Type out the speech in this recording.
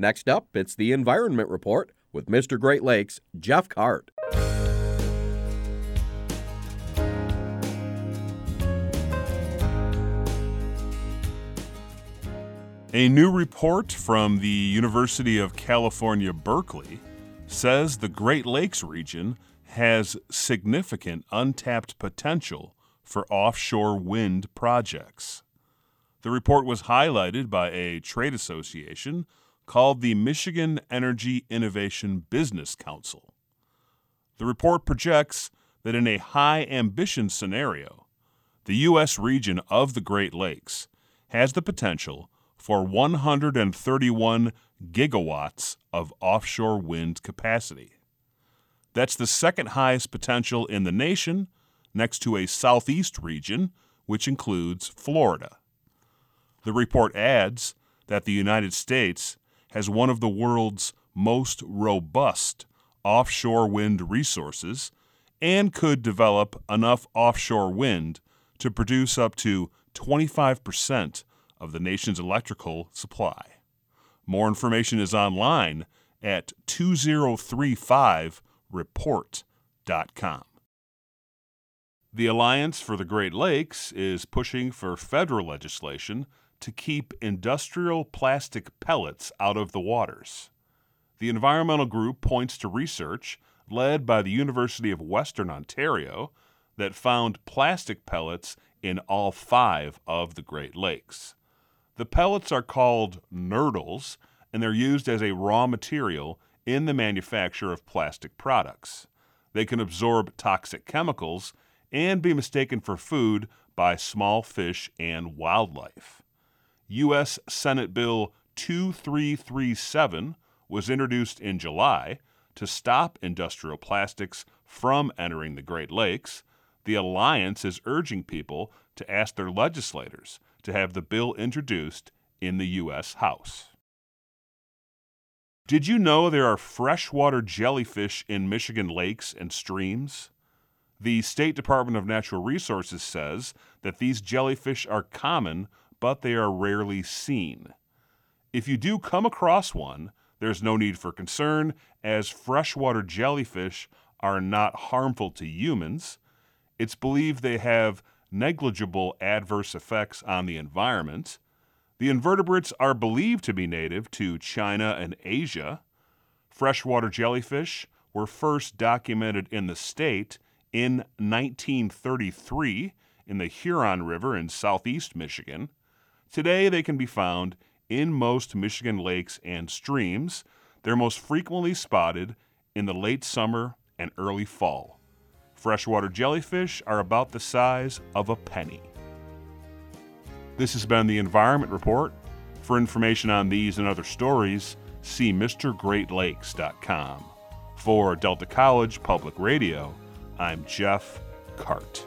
Next up, it's the Environment Report with Mr. Great Lakes, Jeff Kart. A new report from the University of California, Berkeley says the Great Lakes region has significant untapped potential for offshore wind projects. The report was highlighted by a trade association called the Michigan Energy Innovation Business Council. The report projects that in a high ambition scenario, the U.S. region of the Great Lakes has the potential for 131 gigawatts of offshore wind capacity. That's the second highest potential in the nation, next to a southeast region, which includes Florida. The report adds that the United States has one of the world's most robust offshore wind resources and could develop enough offshore wind to produce up to 25% of the nation's electrical supply. More information is online at 2035report.com. The Alliance for the Great Lakes is pushing for federal legislation to keep industrial plastic pellets out of the waters. The environmental group points to research led by the University of Western Ontario that found plastic pellets in all five of the Great Lakes. The pellets are called nurdles, and they're used as a raw material in the manufacture of plastic products. They can absorb toxic chemicals and be mistaken for food by small fish and wildlife. U.S. Senate Bill 2337 was introduced in July to stop industrial plastics from entering the Great Lakes. The Alliance is urging people to ask their legislators to have the bill introduced in the U.S. House. Did you know there are freshwater jellyfish in Michigan lakes and streams? The State Department of Natural Resources says that these jellyfish are common but they are rarely seen. If you do come across one, there's no need for concern, as freshwater jellyfish are not harmful to humans. It's believed they have negligible adverse effects on the environment. The invertebrates are believed to be native to China and Asia. Freshwater jellyfish were first documented in the state in 1933 in the Huron River in southeast Michigan. Today, they can be found in most Michigan lakes and streams. They're most frequently spotted in the late summer and early fall. Freshwater jellyfish are about the size of a penny. This has been the Environment Report. For information on these and other stories, see MrGreatLakes.com. For Delta College Public Radio, I'm Jeff Kart.